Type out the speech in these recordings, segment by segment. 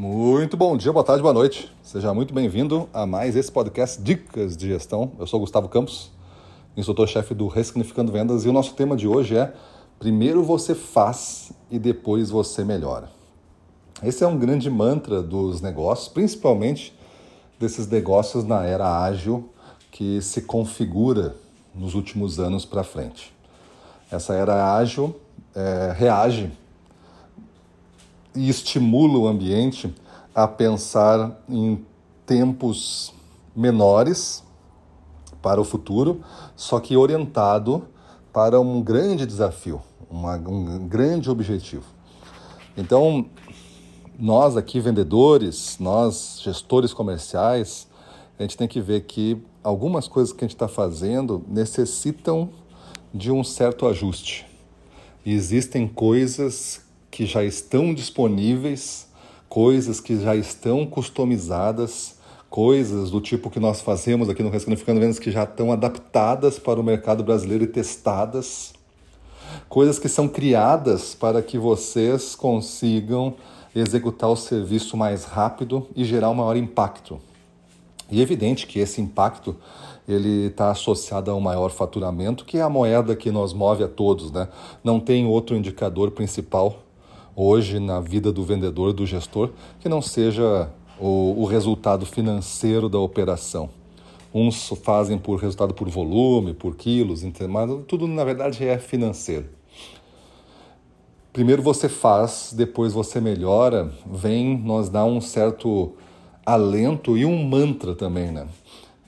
Muito bom dia, boa tarde, boa noite. Seja muito bem-vindo a mais esse podcast Dicas de Gestão. Eu sou Gustavo Campos, instrutor-chefe do Ressignificando Vendas, e o nosso tema de hoje é Primeiro você faz e depois você melhora. Esse é um grande mantra dos negócios, principalmente desses negócios na era ágil que se configura nos últimos anos para frente. Essa era ágil é, reage e estimula o ambiente a pensar em tempos menores para o futuro, só que orientado para um grande desafio, uma, um grande objetivo. Então, nós aqui, vendedores, nós, gestores comerciais, a gente tem que ver que algumas coisas que a gente está fazendo necessitam de um certo ajuste. Existem coisas que já estão disponíveis, coisas que já estão customizadas, coisas do tipo que nós fazemos aqui no Ressignificando Vendas que já estão adaptadas para o mercado brasileiro e testadas, coisas que são criadas para que vocês consigam executar o serviço mais rápido e gerar um maior impacto. E é evidente que esse impacto ele está associado a um maior faturamento, que é a moeda que nos move a todos. Né? Não tem outro indicador principal hoje na vida do vendedor, do gestor, que não seja o, o resultado financeiro da operação. Uns fazem por resultado por volume, por quilos, mas tudo na verdade é financeiro. Primeiro você faz, depois você melhora, vem nos dar um certo alento e um mantra também, né?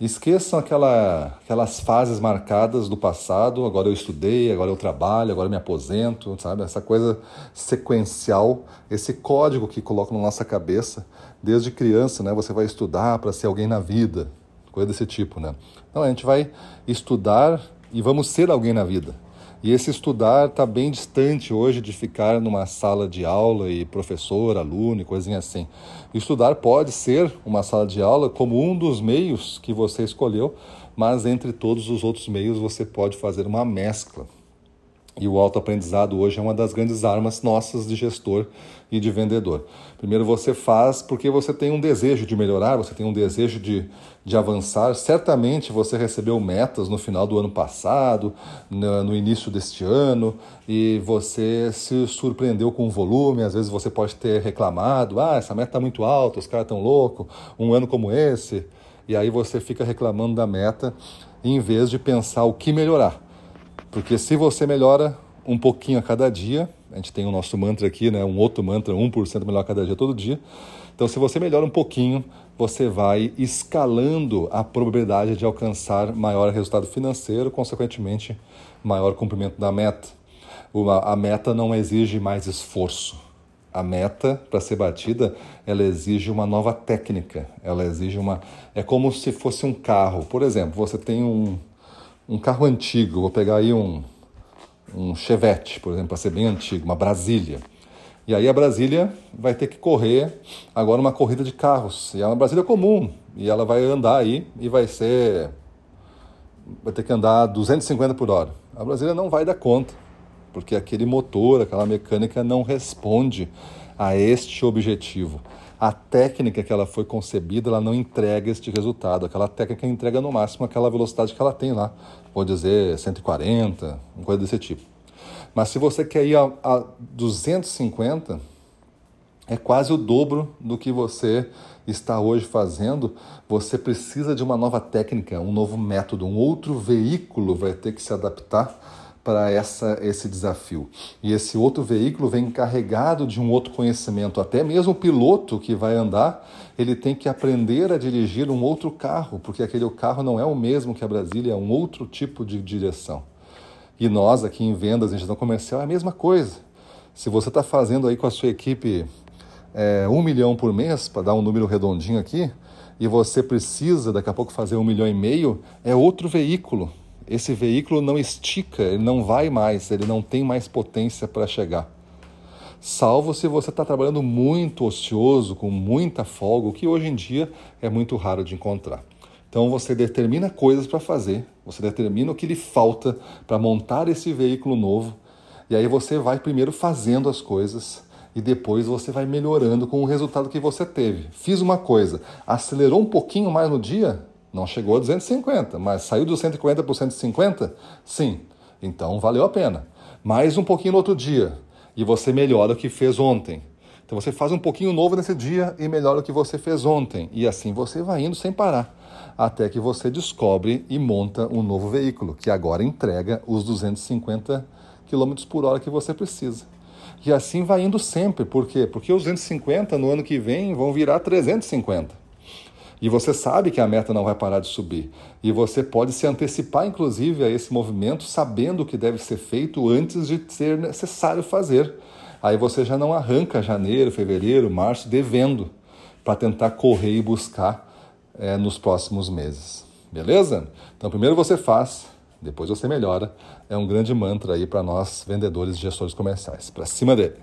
Esqueçam aquela, aquelas fases marcadas do passado. Agora eu estudei, agora eu trabalho, agora eu me aposento, sabe? Essa coisa sequencial, esse código que colocam na nossa cabeça desde criança, né? Você vai estudar para ser alguém na vida, coisa desse tipo, né? Não, a gente vai estudar e vamos ser alguém na vida. E esse estudar está bem distante hoje de ficar numa sala de aula e professor, aluno e coisinha assim. Estudar pode ser uma sala de aula como um dos meios que você escolheu, mas entre todos os outros meios você pode fazer uma mescla. E o autoaprendizado hoje é uma das grandes armas nossas de gestor e de vendedor. Primeiro você faz porque você tem um desejo de melhorar, você tem um desejo de, de avançar. Certamente você recebeu metas no final do ano passado, no, no início deste ano, e você se surpreendeu com o volume. Às vezes você pode ter reclamado: ah, essa meta está muito alta, os caras estão loucos, um ano como esse. E aí você fica reclamando da meta em vez de pensar o que melhorar. Porque se você melhora um pouquinho a cada dia, a gente tem o nosso mantra aqui, né? um outro mantra, 1% melhor a cada dia, todo dia. Então, se você melhora um pouquinho, você vai escalando a probabilidade de alcançar maior resultado financeiro, consequentemente, maior cumprimento da meta. Uma, a meta não exige mais esforço. A meta, para ser batida, ela exige uma nova técnica. Ela exige uma. É como se fosse um carro. Por exemplo, você tem um, um carro antigo, vou pegar aí um, um Chevette, por exemplo, para ser bem antigo, uma Brasília. E aí a Brasília vai ter que correr agora uma corrida de carros. E é uma Brasília comum. E ela vai andar aí e vai ser. Vai ter que andar 250 por hora. A Brasília não vai dar conta, porque aquele motor, aquela mecânica não responde a este objetivo a técnica que ela foi concebida, ela não entrega este resultado. Aquela técnica entrega no máximo aquela velocidade que ela tem lá. Vou dizer 140, uma coisa desse tipo. Mas se você quer ir a, a 250, é quase o dobro do que você está hoje fazendo. Você precisa de uma nova técnica, um novo método, um outro veículo vai ter que se adaptar para esse desafio. E esse outro veículo vem carregado de um outro conhecimento. Até mesmo o piloto que vai andar, ele tem que aprender a dirigir um outro carro, porque aquele carro não é o mesmo que a Brasília, é um outro tipo de direção. E nós aqui em vendas, em gestão comercial, é a mesma coisa. Se você está fazendo aí com a sua equipe é, um milhão por mês, para dar um número redondinho aqui, e você precisa daqui a pouco fazer um milhão e meio, é outro veículo esse veículo não estica, ele não vai mais, ele não tem mais potência para chegar. Salvo se você está trabalhando muito ocioso, com muita folga, o que hoje em dia é muito raro de encontrar. Então você determina coisas para fazer, você determina o que lhe falta para montar esse veículo novo, e aí você vai primeiro fazendo as coisas, e depois você vai melhorando com o resultado que você teve. Fiz uma coisa, acelerou um pouquinho mais no dia, não chegou a 250, mas saiu do 140 para 150? Sim. Então valeu a pena. Mais um pouquinho no outro dia e você melhora o que fez ontem. Então você faz um pouquinho novo nesse dia e melhora o que você fez ontem. E assim você vai indo sem parar. Até que você descobre e monta um novo veículo, que agora entrega os 250 km por hora que você precisa. E assim vai indo sempre. Por quê? Porque os 250 no ano que vem vão virar 350. E você sabe que a meta não vai parar de subir. E você pode se antecipar, inclusive, a esse movimento, sabendo o que deve ser feito antes de ser necessário fazer. Aí você já não arranca janeiro, fevereiro, março devendo para tentar correr e buscar é, nos próximos meses. Beleza? Então, primeiro você faz, depois você melhora. É um grande mantra aí para nós, vendedores e gestores comerciais. Para cima dele.